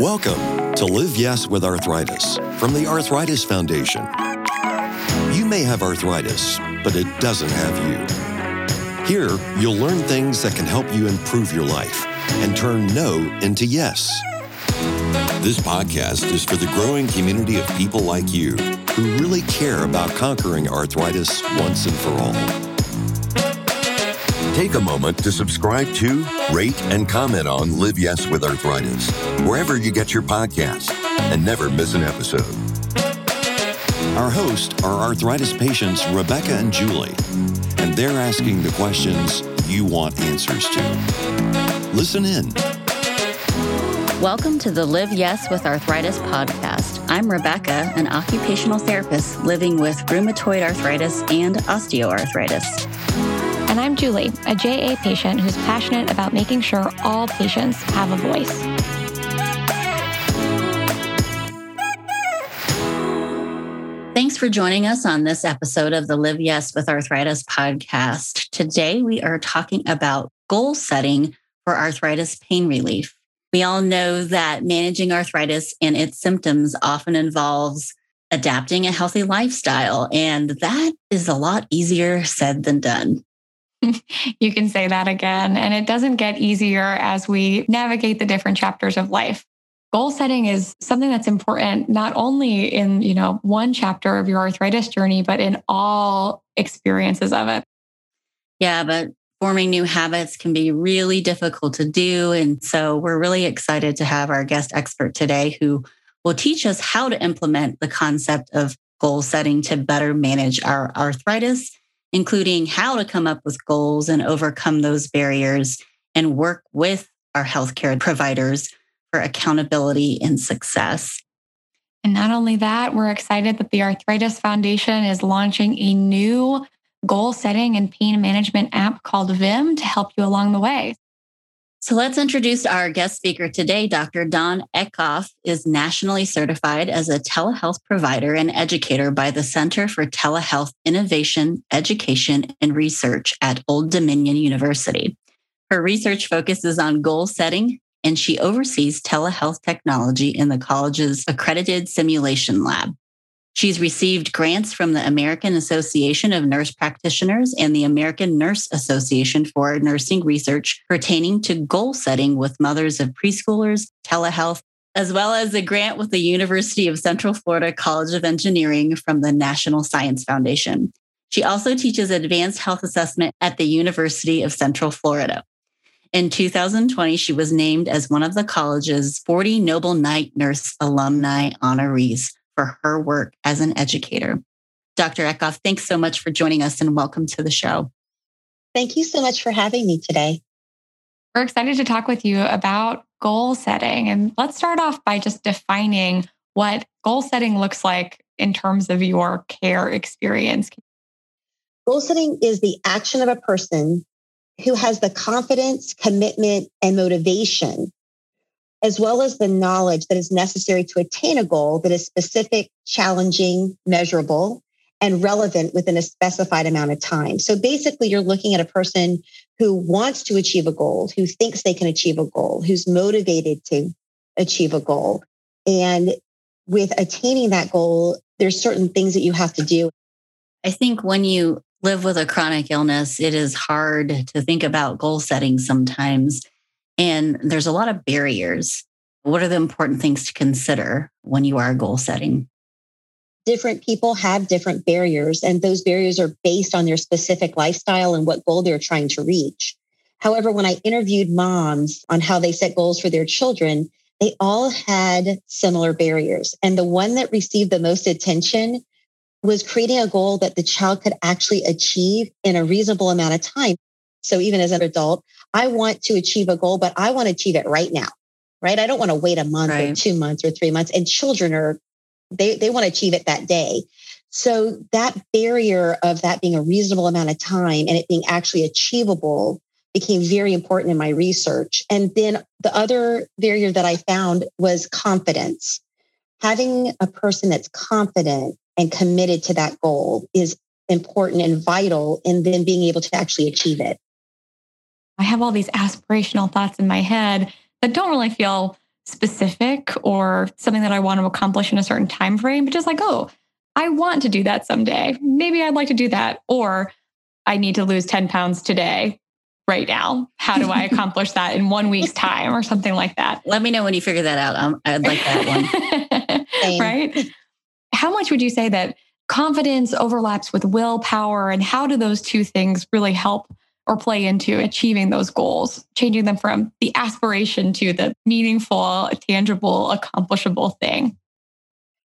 Welcome to Live Yes with Arthritis from the Arthritis Foundation. You may have arthritis, but it doesn't have you. Here, you'll learn things that can help you improve your life and turn no into yes. This podcast is for the growing community of people like you who really care about conquering arthritis once and for all. Take a moment to subscribe to, rate, and comment on Live Yes with Arthritis, wherever you get your podcasts, and never miss an episode. Our hosts are arthritis patients Rebecca and Julie, and they're asking the questions you want answers to. Listen in. Welcome to the Live Yes with Arthritis podcast. I'm Rebecca, an occupational therapist living with rheumatoid arthritis and osteoarthritis. And I'm Julie, a JA patient who's passionate about making sure all patients have a voice. Thanks for joining us on this episode of the Live Yes with Arthritis podcast. Today, we are talking about goal setting for arthritis pain relief. We all know that managing arthritis and its symptoms often involves adapting a healthy lifestyle, and that is a lot easier said than done. you can say that again. And it doesn't get easier as we navigate the different chapters of life. Goal setting is something that's important not only in, you know, one chapter of your arthritis journey, but in all experiences of it. Yeah, but forming new habits can be really difficult to do. And so we're really excited to have our guest expert today who will teach us how to implement the concept of goal setting to better manage our arthritis including how to come up with goals and overcome those barriers and work with our healthcare providers for accountability and success. And not only that, we're excited that the Arthritis Foundation is launching a new goal setting and pain management app called Vim to help you along the way. So let's introduce our guest speaker today. Dr. Dawn Eckhoff is nationally certified as a telehealth provider and educator by the Center for Telehealth Innovation, Education, and Research at Old Dominion University. Her research focuses on goal setting, and she oversees telehealth technology in the college's accredited simulation lab. She's received grants from the American Association of Nurse Practitioners and the American Nurse Association for nursing research pertaining to goal setting with mothers of preschoolers, telehealth, as well as a grant with the University of Central Florida College of Engineering from the National Science Foundation. She also teaches advanced health assessment at the University of Central Florida. In 2020, she was named as one of the college's 40 Noble Knight Nurse alumni honorees for her work as an educator. Dr. Eckhoff, thanks so much for joining us and welcome to the show. Thank you so much for having me today. We're excited to talk with you about goal setting. And let's start off by just defining what goal setting looks like in terms of your care experience. Goal setting is the action of a person who has the confidence, commitment, and motivation as well as the knowledge that is necessary to attain a goal that is specific, challenging, measurable, and relevant within a specified amount of time. So basically, you're looking at a person who wants to achieve a goal, who thinks they can achieve a goal, who's motivated to achieve a goal. And with attaining that goal, there's certain things that you have to do. I think when you live with a chronic illness, it is hard to think about goal setting sometimes and there's a lot of barriers. What are the important things to consider when you are goal setting? Different people have different barriers, and those barriers are based on their specific lifestyle and what goal they're trying to reach. However, when I interviewed moms on how they set goals for their children, they all had similar barriers. And the one that received the most attention was creating a goal that the child could actually achieve in a reasonable amount of time. So even as an adult, I want to achieve a goal, but I want to achieve it right now, right? I don't want to wait a month right. or two months or three months. And children are, they, they want to achieve it that day. So that barrier of that being a reasonable amount of time and it being actually achievable became very important in my research. And then the other barrier that I found was confidence. Having a person that's confident and committed to that goal is important and vital in then being able to actually achieve it. I have all these aspirational thoughts in my head that don't really feel specific or something that I want to accomplish in a certain time frame, but just like, oh, I want to do that someday. Maybe I'd like to do that. Or I need to lose 10 pounds today, right now. How do I accomplish that in one week's time or something like that? Let me know when you figure that out. Um, I'd like that one. right? How much would you say that confidence overlaps with willpower? And how do those two things really help or play into achieving those goals, changing them from the aspiration to the meaningful, tangible, accomplishable thing?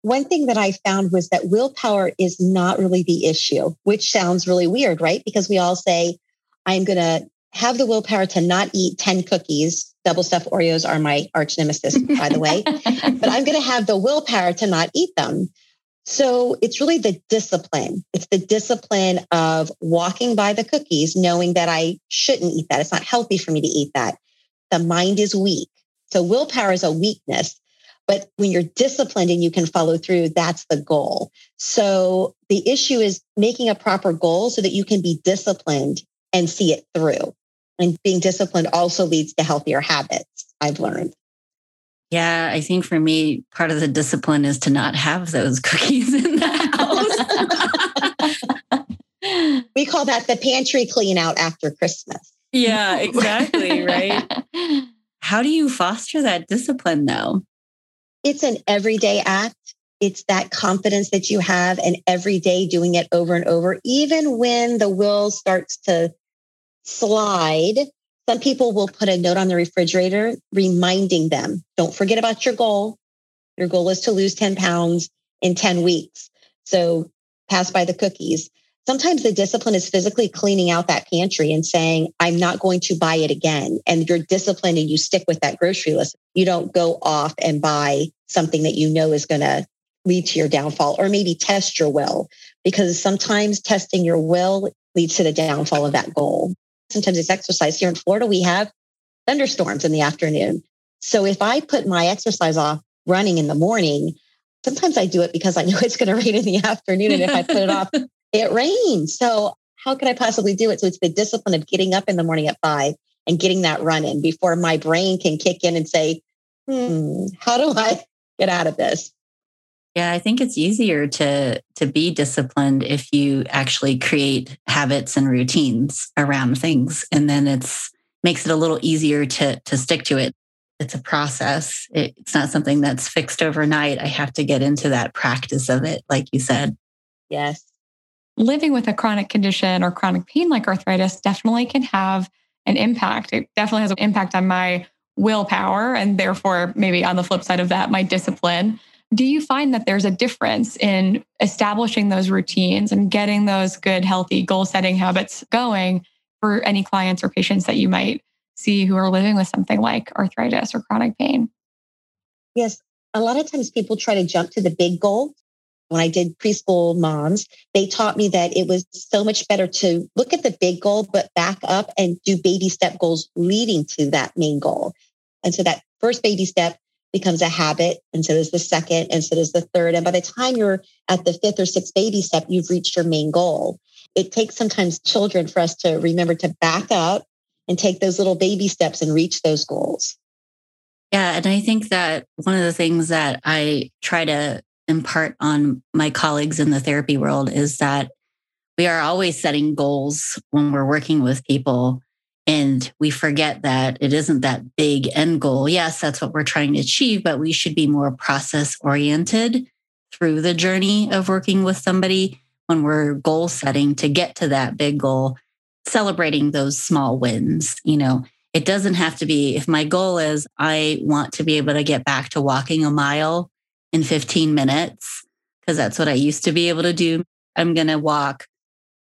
One thing that I found was that willpower is not really the issue, which sounds really weird, right? Because we all say, I'm going to have the willpower to not eat 10 cookies. Double stuffed Oreos are my arch nemesis, by the way, but I'm going to have the willpower to not eat them. So it's really the discipline. It's the discipline of walking by the cookies, knowing that I shouldn't eat that. It's not healthy for me to eat that. The mind is weak. So willpower is a weakness. But when you're disciplined and you can follow through, that's the goal. So the issue is making a proper goal so that you can be disciplined and see it through. And being disciplined also leads to healthier habits, I've learned. Yeah, I think for me, part of the discipline is to not have those cookies in the house. we call that the pantry clean out after Christmas. Yeah, exactly. Right. How do you foster that discipline though? It's an everyday act. It's that confidence that you have and every day doing it over and over, even when the will starts to slide. Some people will put a note on the refrigerator reminding them, don't forget about your goal. Your goal is to lose 10 pounds in 10 weeks. So pass by the cookies. Sometimes the discipline is physically cleaning out that pantry and saying, I'm not going to buy it again. And you're disciplined and you stick with that grocery list. You don't go off and buy something that you know is going to lead to your downfall or maybe test your will because sometimes testing your will leads to the downfall of that goal sometimes it's exercise. Here in Florida, we have thunderstorms in the afternoon. So if I put my exercise off running in the morning, sometimes I do it because I know it's going to rain in the afternoon. And if I put it off, it rains. So how could I possibly do it? So it's the discipline of getting up in the morning at five and getting that run in before my brain can kick in and say, hmm, how do I get out of this? Yeah, I think it's easier to to be disciplined if you actually create habits and routines around things and then it's makes it a little easier to to stick to it. It's a process. It, it's not something that's fixed overnight. I have to get into that practice of it like you said. Yes. Living with a chronic condition or chronic pain like arthritis definitely can have an impact. It definitely has an impact on my willpower and therefore maybe on the flip side of that my discipline do you find that there's a difference in establishing those routines and getting those good, healthy goal setting habits going for any clients or patients that you might see who are living with something like arthritis or chronic pain? Yes. A lot of times people try to jump to the big goal. When I did preschool moms, they taught me that it was so much better to look at the big goal, but back up and do baby step goals leading to that main goal. And so that first baby step becomes a habit. And so does the second, and so does the third. And by the time you're at the fifth or sixth baby step, you've reached your main goal. It takes sometimes children for us to remember to back up and take those little baby steps and reach those goals. Yeah. And I think that one of the things that I try to impart on my colleagues in the therapy world is that we are always setting goals when we're working with people and we forget that it isn't that big end goal. Yes, that's what we're trying to achieve, but we should be more process oriented through the journey of working with somebody when we're goal setting to get to that big goal, celebrating those small wins. You know, it doesn't have to be, if my goal is I want to be able to get back to walking a mile in 15 minutes, because that's what I used to be able to do. I'm going to walk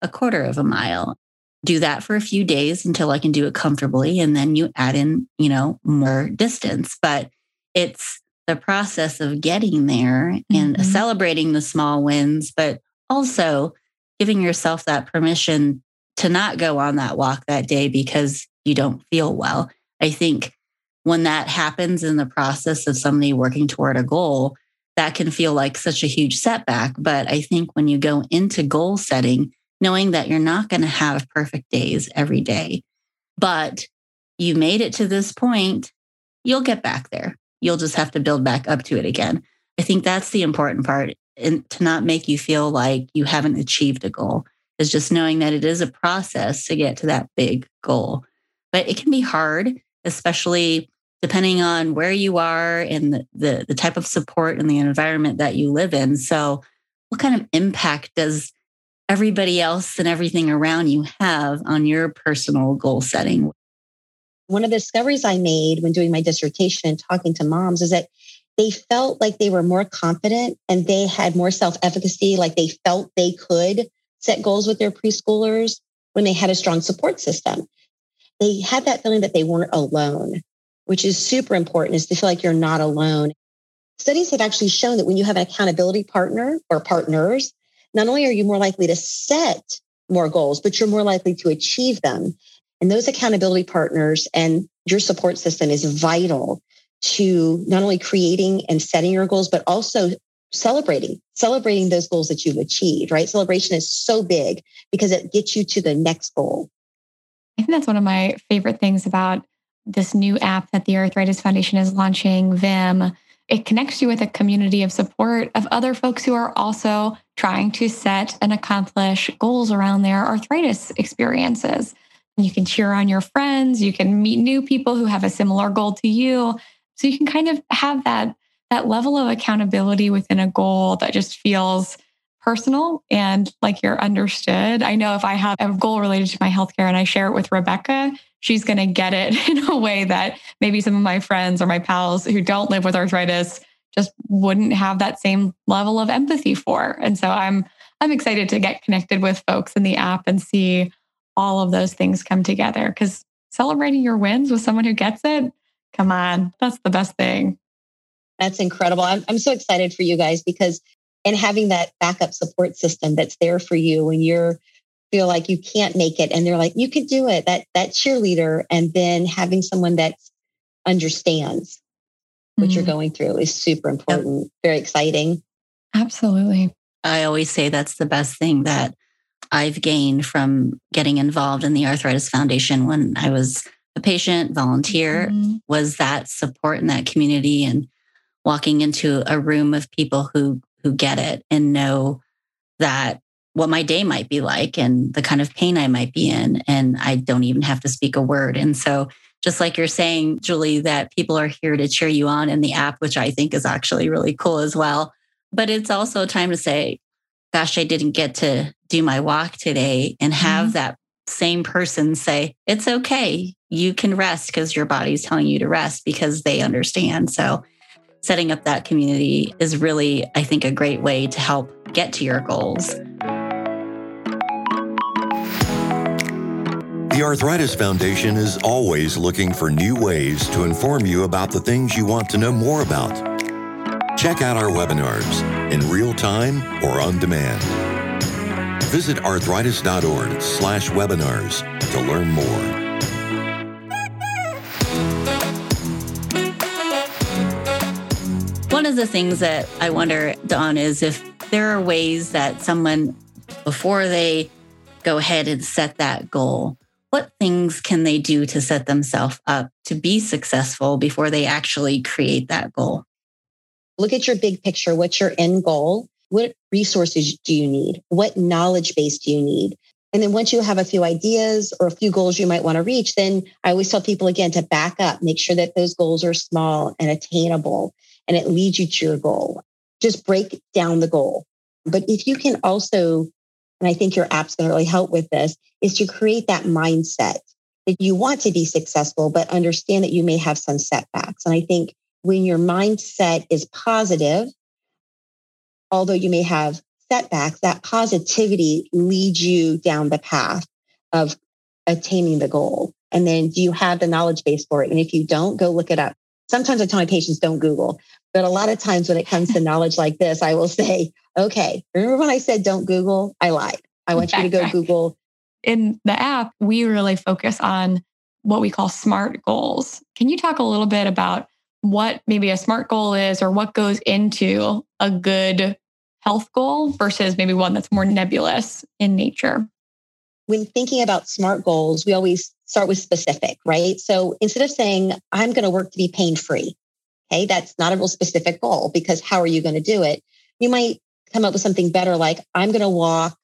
a quarter of a mile do that for a few days until I can do it comfortably. And then you add in, you know, more distance. But it's the process of getting there and mm-hmm. celebrating the small wins, but also giving yourself that permission to not go on that walk that day because you don't feel well. I think when that happens in the process of somebody working toward a goal, that can feel like such a huge setback. But I think when you go into goal setting, knowing that you're not going to have perfect days every day, but you made it to this point, you'll get back there. you'll just have to build back up to it again. I think that's the important part and to not make you feel like you haven't achieved a goal is just knowing that it is a process to get to that big goal. But it can be hard, especially depending on where you are and the, the, the type of support and the environment that you live in. So, what kind of impact does everybody else and everything around you have on your personal goal setting? One of the discoveries I made when doing my dissertation and talking to moms is that they felt like they were more confident and they had more self efficacy, like they felt they could set goals with their preschoolers when they had a strong support system. They had that feeling that they weren't alone, which is super important, is to feel like you're not alone. Studies have actually shown that when you have an accountability partner or partners, not only are you more likely to set more goals, but you're more likely to achieve them. And those accountability partners and your support system is vital to not only creating and setting your goals, but also celebrating, celebrating those goals that you've achieved, right? Celebration is so big because it gets you to the next goal. I think that's one of my favorite things about this new app that the Arthritis Foundation is launching, VIM. It connects you with a community of support of other folks who are also trying to set and accomplish goals around their arthritis experiences. You can cheer on your friends, you can meet new people who have a similar goal to you. So you can kind of have that that level of accountability within a goal that just feels personal and like you're understood. I know if I have a goal related to my healthcare and I share it with Rebecca, she's going to get it in a way that maybe some of my friends or my pals who don't live with arthritis just wouldn't have that same level of empathy for. And so I'm I'm excited to get connected with folks in the app and see all of those things come together cuz celebrating your wins with someone who gets it, come on, that's the best thing. That's incredible. I'm, I'm so excited for you guys because, and having that backup support system that's there for you when you're feel like you can't make it and they're like you could do it that that cheerleader and then having someone that understands what mm-hmm. you're going through is super important yep. very exciting absolutely i always say that's the best thing that i've gained from getting involved in the arthritis foundation when i was a patient volunteer mm-hmm. was that support in that community and walking into a room of people who who get it and know that what my day might be like and the kind of pain I might be in and I don't even have to speak a word. And so just like you're saying, Julie, that people are here to cheer you on in the app, which I think is actually really cool as well. But it's also time to say, gosh, I didn't get to do my walk today and have mm-hmm. that same person say, it's okay. You can rest because your body's telling you to rest because they understand. So setting up that community is really, I think, a great way to help get to your goals. The Arthritis Foundation is always looking for new ways to inform you about the things you want to know more about. Check out our webinars in real time or on demand. Visit arthritis.org slash webinars to learn more. Of the things that I wonder, Dawn, is if there are ways that someone, before they go ahead and set that goal, what things can they do to set themselves up to be successful before they actually create that goal? Look at your big picture. What's your end goal? What resources do you need? What knowledge base do you need? And then once you have a few ideas or a few goals you might want to reach, then I always tell people again to back up, make sure that those goals are small and attainable and it leads you to your goal. Just break down the goal. But if you can also, and I think your app's to really help with this, is to create that mindset that you want to be successful, but understand that you may have some setbacks. And I think when your mindset is positive, although you may have setbacks, that positivity leads you down the path of attaining the goal. And then do you have the knowledge base for it? And if you don't, go look it up sometimes I tell my patients don't Google, but a lot of times when it comes to knowledge like this, I will say, okay, remember when I said don't Google? I lied. I want you to go Google. In the app, we really focus on what we call smart goals. Can you talk a little bit about what maybe a smart goal is or what goes into a good health goal versus maybe one that's more nebulous in nature? When thinking about smart goals, we always start with specific, right? So instead of saying, I'm going to work to be pain free, Okay. That's not a real specific goal because how are you going to do it? You might come up with something better like, I'm going to walk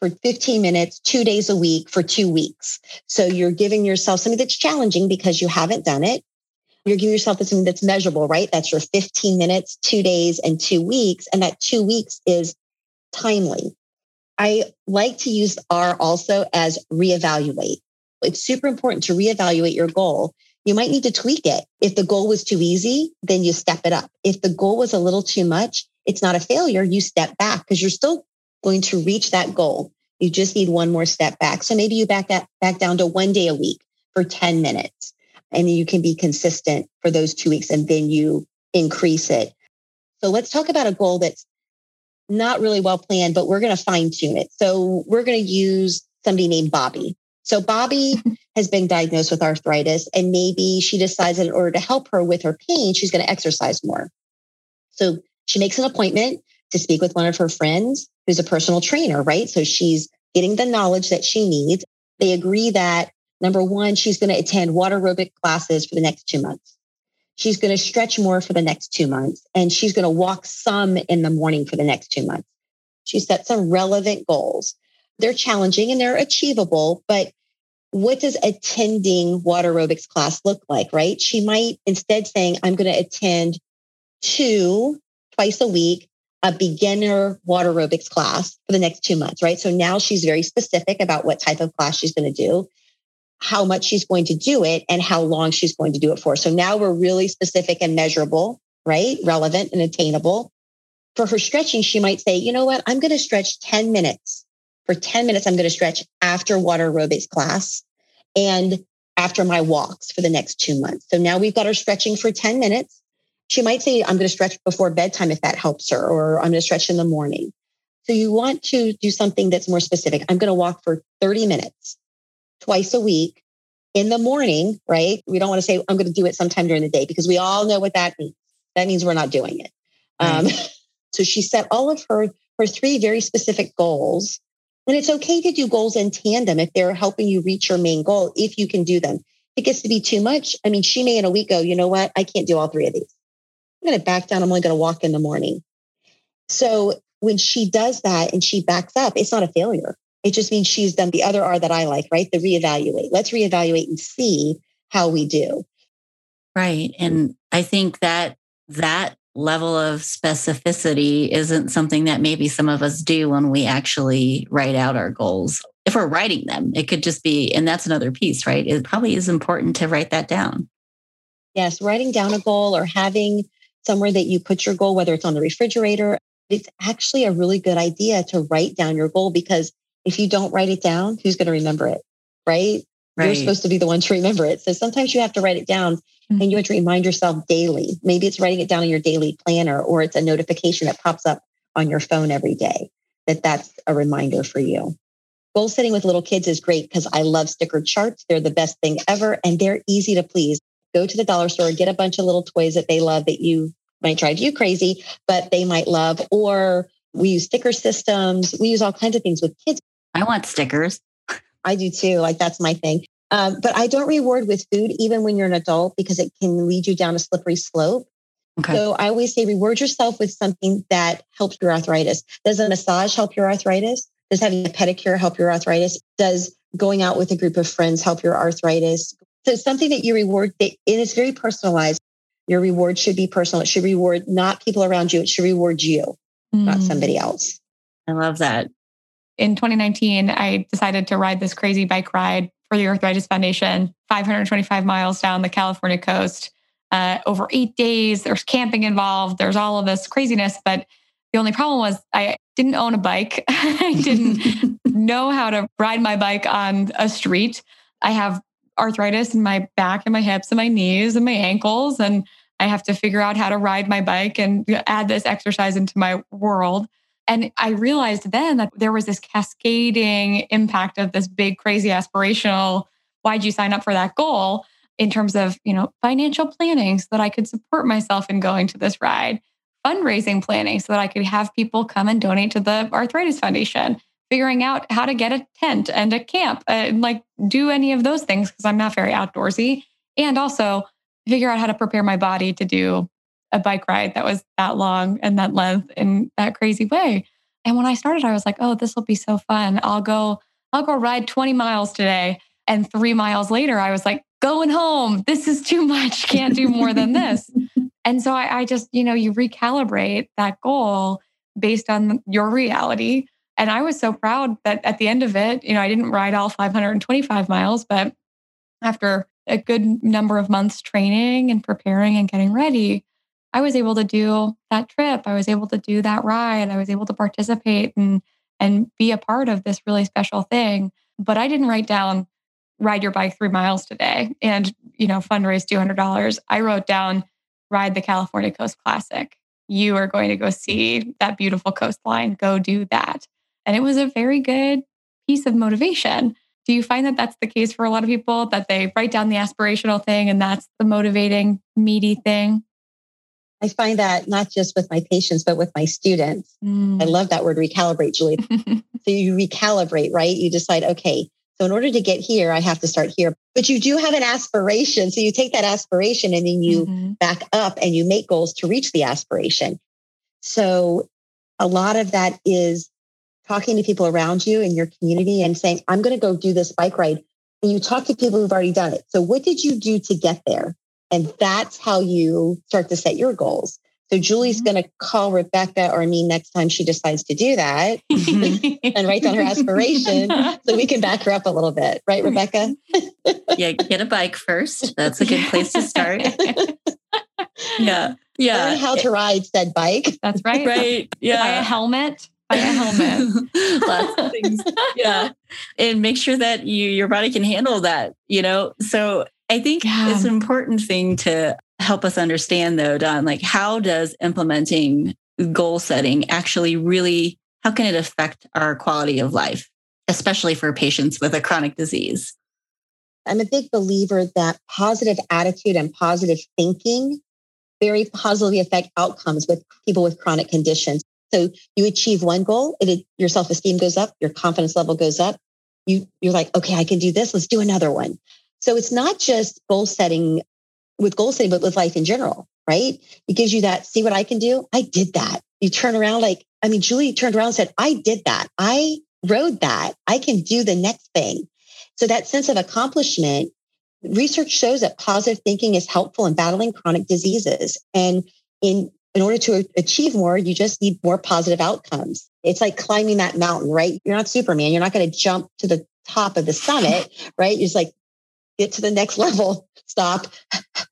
for 15 minutes, two days a week for two weeks. So you're giving yourself something that's challenging because you haven't done it. You're giving yourself something that's measurable, right? That's your 15 minutes, two days, and two weeks. And that two weeks is timely. I like to use R also as reevaluate. It's super important to reevaluate your goal. You might need to tweak it. If the goal was too easy, then you step it up. If the goal was a little too much, it's not a failure. You step back because you're still going to reach that goal. You just need one more step back. So maybe you back that back down to one day a week for 10 minutes and you can be consistent for those two weeks and then you increase it. So let's talk about a goal that's not really well planned, but we're going to fine tune it. So we're going to use somebody named Bobby. So Bobby has been diagnosed with arthritis and maybe she decides that in order to help her with her pain, she's going to exercise more. So she makes an appointment to speak with one of her friends who's a personal trainer, right? So she's getting the knowledge that she needs. They agree that number one, she's going to attend water aerobic classes for the next two months. She's going to stretch more for the next two months and she's going to walk some in the morning for the next two months. She set some relevant goals. They're challenging and they're achievable, but what does attending water aerobics class look like, right? She might instead saying, I'm going to attend two twice a week, a beginner water aerobics class for the next two months, right? So now she's very specific about what type of class she's going to do, how much she's going to do it, and how long she's going to do it for. So now we're really specific and measurable, right? Relevant and attainable. For her stretching, she might say, you know what? I'm going to stretch 10 minutes. For 10 minutes, I'm going to stretch after water aerobics class and after my walks for the next two months. So now we've got her stretching for 10 minutes. She might say, I'm going to stretch before bedtime if that helps her, or I'm going to stretch in the morning. So you want to do something that's more specific. I'm going to walk for 30 minutes twice a week in the morning, right? We don't want to say, I'm going to do it sometime during the day because we all know what that means. That means we're not doing it. Right. Um, so she set all of her, her three very specific goals. And it's okay to do goals in tandem if they're helping you reach your main goal, if you can do them. If it gets to be too much. I mean, she may in a week go, you know what? I can't do all three of these. I'm going to back down. I'm only going to walk in the morning. So when she does that and she backs up, it's not a failure. It just means she's done the other R that I like, right? The reevaluate. Let's reevaluate and see how we do. Right. And I think that that level of specificity isn't something that maybe some of us do when we actually write out our goals. If we're writing them, it could just be, and that's another piece, right? It probably is important to write that down. Yes, writing down a goal or having somewhere that you put your goal, whether it's on the refrigerator, it's actually a really good idea to write down your goal because if you don't write it down, who's going to remember it? Right? right? You're supposed to be the one to remember it. So sometimes you have to write it down mm-hmm. and you have to remind yourself daily. Maybe it's writing it down in your daily planner or it's a notification that pops up on your phone every day that that's a reminder for you. Goal setting with little kids is great because I love sticker charts. They're the best thing ever and they're easy to please. Go to the dollar store, get a bunch of little toys that they love that you might drive you crazy, but they might love. Or we use sticker systems. We use all kinds of things with kids. I want stickers. I do too. Like that's my thing. Um, but I don't reward with food, even when you're an adult, because it can lead you down a slippery slope. Okay. So I always say reward yourself with something that helps your arthritis. Does a massage help your arthritis? Does having a pedicure help your arthritis? Does going out with a group of friends help your arthritis? So something that you reward that it's very personalized. Your reward should be personal. It should reward not people around you. It should reward you, mm. not somebody else. I love that. In 2019, I decided to ride this crazy bike ride for the Arthritis Foundation, 525 miles down the California coast, uh, over eight days. There's camping involved. There's all of this craziness. But the only problem was I didn't own a bike. I didn't know how to ride my bike on a street. I have arthritis in my back and my hips and my knees and my ankles. And I have to figure out how to ride my bike and add this exercise into my world. And I realized then that there was this cascading impact of this big, crazy aspirational, why'd you sign up for that goal? In terms of, you know, financial planning so that I could support myself in going to this ride, fundraising planning so that I could have people come and donate to the Arthritis Foundation, figuring out how to get a tent and a camp and like do any of those things because I'm not very outdoorsy. And also figure out how to prepare my body to do a bike ride that was that long and that length in that crazy way. And when I started, I was like, oh, this will be so fun. I'll go, I'll go ride 20 miles today. And three miles later, I was like, going home. This is too much. Can't do more than this. and so I, I just, you know, you recalibrate that goal based on your reality. And I was so proud that at the end of it, you know, I didn't ride all 525 miles, but after a good number of months training and preparing and getting ready, I was able to do that trip. I was able to do that ride. I was able to participate and and be a part of this really special thing. But I didn't write down ride your bike 3 miles today and, you know, fundraise $200. I wrote down ride the California Coast Classic. You are going to go see that beautiful coastline. Go do that. And it was a very good piece of motivation. Do you find that that's the case for a lot of people that they write down the aspirational thing and that's the motivating, meaty thing? I find that not just with my patients, but with my students. Mm. I love that word recalibrate, Julie. so you recalibrate, right? You decide, okay, so in order to get here, I have to start here. But you do have an aspiration. So you take that aspiration and then you mm-hmm. back up and you make goals to reach the aspiration. So a lot of that is talking to people around you in your community and saying, I'm going to go do this bike ride. And you talk to people who've already done it. So what did you do to get there? And that's how you start to set your goals. So Julie's mm-hmm. going to call Rebecca or me next time she decides to do that and write down her aspiration so we can back her up a little bit. Right, Rebecca? yeah, get a bike first. That's a good place to start. yeah. Yeah. Learn how to ride said bike. That's right. Right. Yeah. Buy a helmet. Buy a helmet. Lots of things. Yeah. And make sure that you your body can handle that, you know? So I think yeah. it's an important thing to help us understand though, Dawn, like how does implementing goal setting actually really, how can it affect our quality of life, especially for patients with a chronic disease? I'm a big believer that positive attitude and positive thinking very positively affect outcomes with people with chronic conditions. So you achieve one goal, it, your self-esteem goes up, your confidence level goes up. You, you're like, okay, I can do this. Let's do another one. So it's not just goal setting with goal setting, but with life in general, right? It gives you that, see what I can do? I did that. You turn around like, I mean, Julie turned around and said, I did that. I rode that. I can do the next thing. So that sense of accomplishment, research shows that positive thinking is helpful in battling chronic diseases. And in, in order to achieve more, you just need more positive outcomes. It's like climbing that mountain, right? You're not Superman. You're not going to jump to the top of the summit, right? You're just like, get to the next level, stop,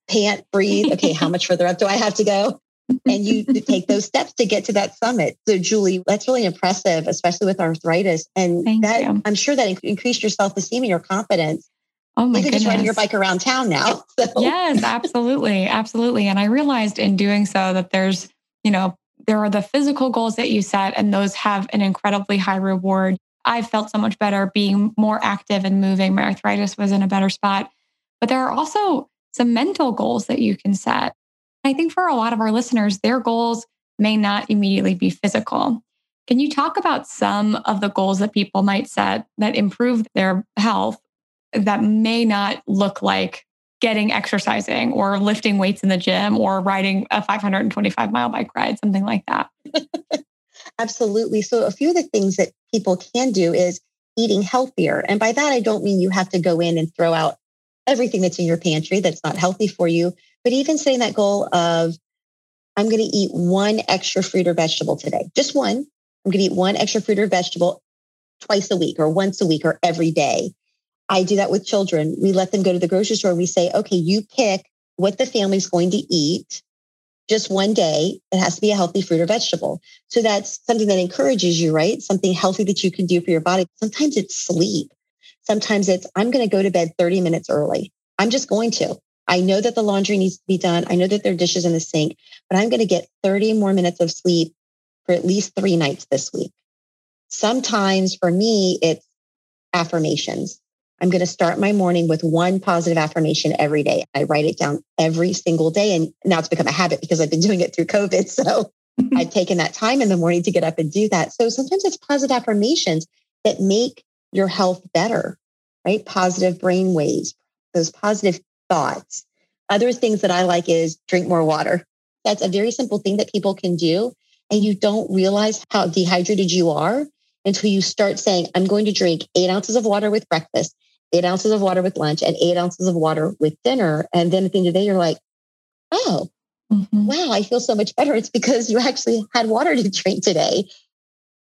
pant, breathe. Okay, how much further up do I have to go? and you take those steps to get to that summit. So, Julie, that's really impressive, especially with arthritis. And Thank that you. I'm sure that increased your self esteem and your confidence. Oh my Even goodness. just riding your bike around town now. So. Yes, absolutely. Absolutely. And I realized in doing so that there's, you know, there are the physical goals that you set, and those have an incredibly high reward. I felt so much better being more active and moving. My arthritis was in a better spot. But there are also some mental goals that you can set. I think for a lot of our listeners, their goals may not immediately be physical. Can you talk about some of the goals that people might set that improve their health that may not look like getting exercising or lifting weights in the gym or riding a 525 mile bike ride, something like that? Absolutely. So, a few of the things that people can do is eating healthier. And by that, I don't mean you have to go in and throw out everything that's in your pantry that's not healthy for you, but even setting that goal of, I'm going to eat one extra fruit or vegetable today, just one. I'm going to eat one extra fruit or vegetable twice a week or once a week or every day. I do that with children. We let them go to the grocery store. We say, okay, you pick what the family's going to eat just one day. It has to be a healthy fruit or vegetable. So that's something that encourages you, right? Something healthy that you can do for your body. Sometimes it's sleep. Sometimes it's, I'm going to go to bed 30 minutes early. I'm just going to. I know that the laundry needs to be done. I know that there are dishes in the sink, but I'm going to get 30 more minutes of sleep for at least three nights this week. Sometimes for me, it's affirmations. I'm going to start my morning with one positive affirmation every day. I write it down every single day. And now it's become a habit because I've been doing it through COVID. So I've taken that time in the morning to get up and do that. So sometimes it's positive affirmations that make your health better, right? Positive brain waves, those positive thoughts. Other things that I like is drink more water. That's a very simple thing that people can do. And you don't realize how dehydrated you are until you start saying, I'm going to drink eight ounces of water with breakfast, eight ounces of water with lunch, and eight ounces of water with dinner. And then at the end of the day, you're like, oh, mm-hmm. wow, I feel so much better. It's because you actually had water to drink today.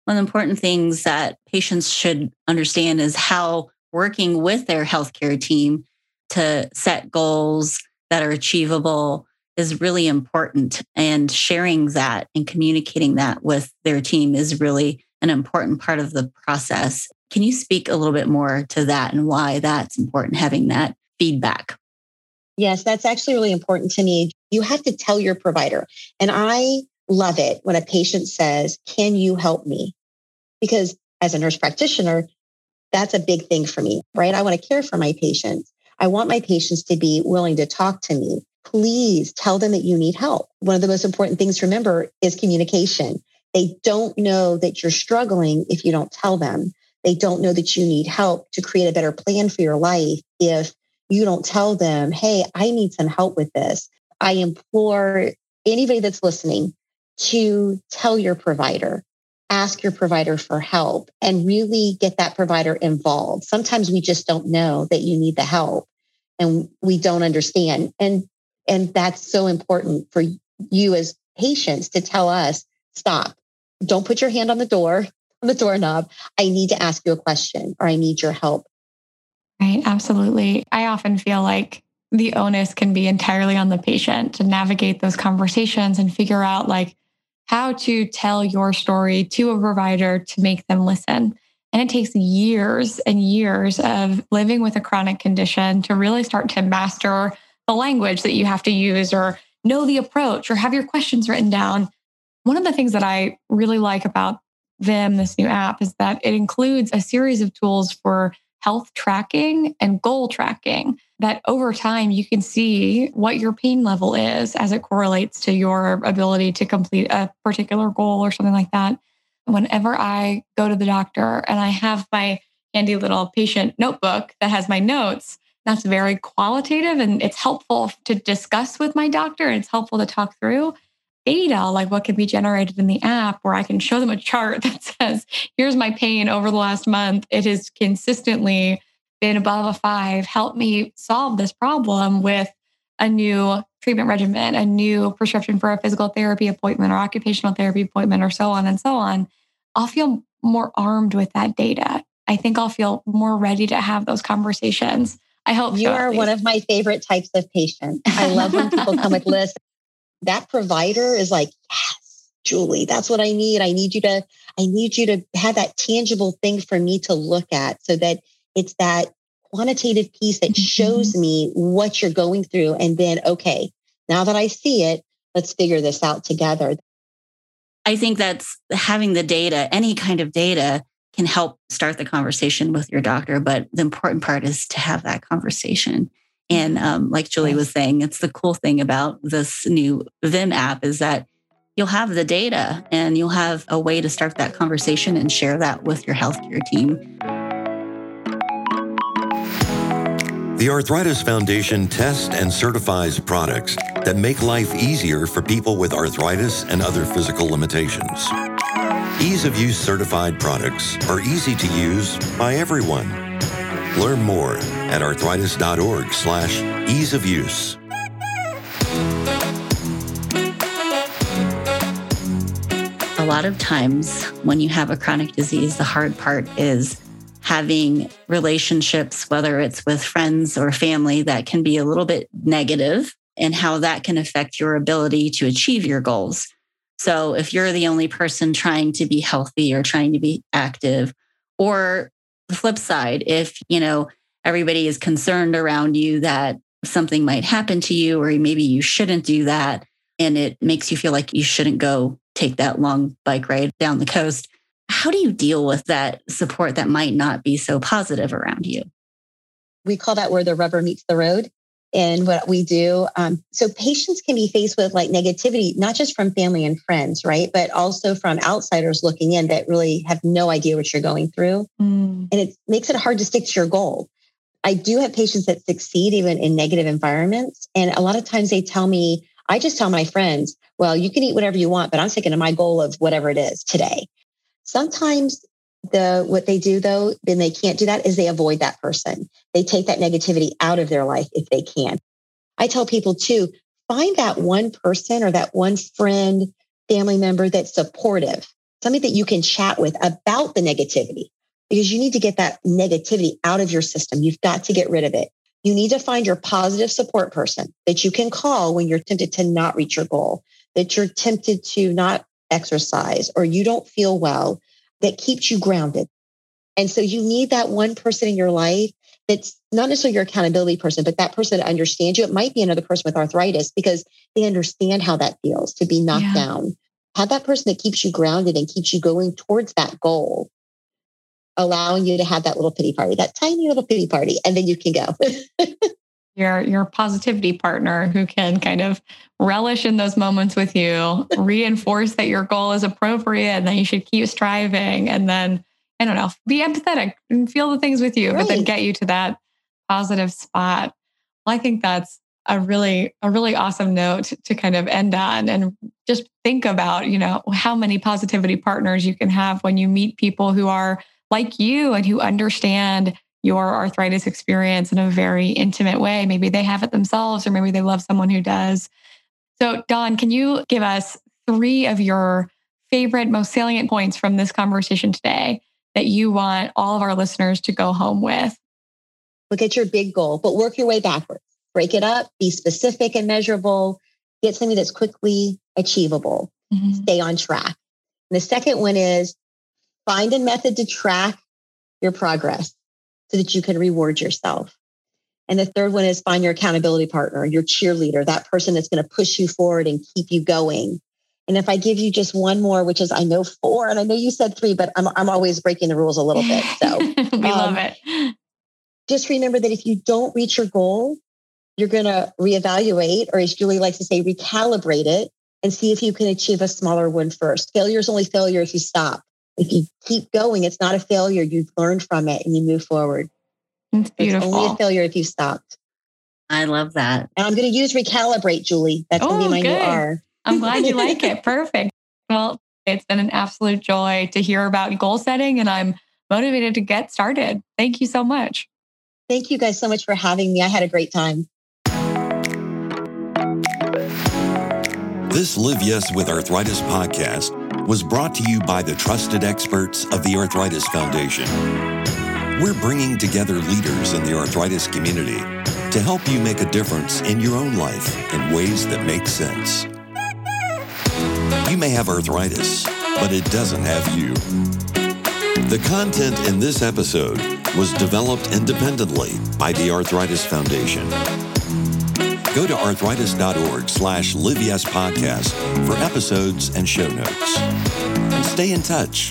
One of the important things that patients should understand is how working with their healthcare team to set goals that are achievable is really important. And sharing that and communicating that with their team is really an important part of the process. Can you speak a little bit more to that and why that's important, having that feedback? Yes, that's actually really important to me. You have to tell your provider. And I love it when a patient says, Can you help me? Because as a nurse practitioner, that's a big thing for me, right? I want to care for my patients. I want my patients to be willing to talk to me. Please tell them that you need help. One of the most important things to remember is communication. They don't know that you're struggling if you don't tell them. They don't know that you need help to create a better plan for your life if you don't tell them, hey, I need some help with this. I implore anybody that's listening to tell your provider, ask your provider for help and really get that provider involved. Sometimes we just don't know that you need the help and we don't understand. And, and that's so important for you as patients to tell us, stop, don't put your hand on the door, on the doorknob. I need to ask you a question or I need your help. Right. Absolutely. I often feel like the onus can be entirely on the patient to navigate those conversations and figure out like how to tell your story to a provider to make them listen. And it takes years and years of living with a chronic condition to really start to master the language that you have to use or know the approach or have your questions written down. One of the things that I really like about Vim, this new app, is that it includes a series of tools for health tracking and goal tracking that over time you can see what your pain level is as it correlates to your ability to complete a particular goal or something like that. Whenever I go to the doctor and I have my handy little patient notebook that has my notes, that's very qualitative and it's helpful to discuss with my doctor and it's helpful to talk through data like what can be generated in the app where I can show them a chart that says, here's my pain over the last month. It has consistently been above a five, help me solve this problem with a new treatment regimen, a new prescription for a physical therapy appointment or occupational therapy appointment, or so on and so on, I'll feel more armed with that data. I think I'll feel more ready to have those conversations. I hope you so, are one of my favorite types of patients. I love when people come with lists. That provider is like, yes, Julie, that's what I need. I need you to, I need you to have that tangible thing for me to look at so that it's that quantitative piece that shows mm-hmm. me what you're going through. And then, okay, now that I see it, let's figure this out together. I think that's having the data, any kind of data can help start the conversation with your doctor. But the important part is to have that conversation. And um, like Julie was saying, it's the cool thing about this new Vim app is that you'll have the data and you'll have a way to start that conversation and share that with your healthcare team. The Arthritis Foundation tests and certifies products that make life easier for people with arthritis and other physical limitations. Ease of use certified products are easy to use by everyone. Learn more at arthritis.org slash ease of use. A lot of times when you have a chronic disease, the hard part is having relationships, whether it's with friends or family, that can be a little bit negative and how that can affect your ability to achieve your goals. So if you're the only person trying to be healthy or trying to be active, or the flip side, if, you know, everybody is concerned around you that something might happen to you, or maybe you shouldn't do that, and it makes you feel like you shouldn't go take that long bike ride down the coast, how do you deal with that support that might not be so positive around you? We call that where the rubber meets the road and what we do. Um, so patients can be faced with like negativity, not just from family and friends, right? But also from outsiders looking in that really have no idea what you're going through. Mm. And it makes it hard to stick to your goal. I do have patients that succeed even in negative environments. And a lot of times they tell me, I just tell my friends, well, you can eat whatever you want, but I'm sticking to my goal of whatever it is today. Sometimes the what they do though, then they can't do that is they avoid that person. They take that negativity out of their life if they can. I tell people too, find that one person or that one friend, family member that's supportive, somebody that you can chat with about the negativity because you need to get that negativity out of your system. You've got to get rid of it. You need to find your positive support person that you can call when you're tempted to not reach your goal, that you're tempted to not exercise or you don't feel well, that keeps you grounded. And so you need that one person in your life that's not necessarily your accountability person, but that person that understands you. It might be another person with arthritis because they understand how that feels to be knocked yeah. down. Have that person that keeps you grounded and keeps you going towards that goal, allowing you to have that little pity party, that tiny little pity party, and then you can go. your your positivity partner who can kind of relish in those moments with you, reinforce that your goal is appropriate and that you should keep striving, and then I don't know, be empathetic and feel the things with you, right. but then get you to that positive spot. Well, I think that's a really a really awesome note to kind of end on and just think about you know how many positivity partners you can have when you meet people who are like you and who understand your arthritis experience in a very intimate way. Maybe they have it themselves or maybe they love someone who does. So dawn can you give us three of your favorite most salient points from this conversation today that you want all of our listeners to go home with? Look at your big goal but work your way backwards. Break it up, be specific and measurable, get something that's quickly achievable, mm-hmm. stay on track. And the second one is find a method to track your progress so that you can reward yourself. And the third one is find your accountability partner, your cheerleader, that person that's going to push you forward and keep you going. And if I give you just one more, which is I know four, and I know you said three, but I'm, I'm always breaking the rules a little bit. So we um, love it. Just remember that if you don't reach your goal, you're going to reevaluate, or as Julie likes to say, recalibrate it and see if you can achieve a smaller one first. Failure is only failure if you stop. If you keep going, it's not a failure. You've learned from it and you move forward. It's beautiful. It's only a failure if you stopped. I love that. And I'm going to use recalibrate, Julie. That's oh, going to be my good. new R. I'm glad you like it. Perfect. Well, it's been an absolute joy to hear about goal setting, and I'm motivated to get started. Thank you so much. Thank you guys so much for having me. I had a great time. This Live Yes with Arthritis podcast was brought to you by the trusted experts of the Arthritis Foundation. We're bringing together leaders in the arthritis community to help you make a difference in your own life in ways that make sense. You may have arthritis, but it doesn't have you. The content in this episode was developed independently by the Arthritis Foundation. Go to arthritis.org slash live yes podcast for episodes and show notes. And stay in touch.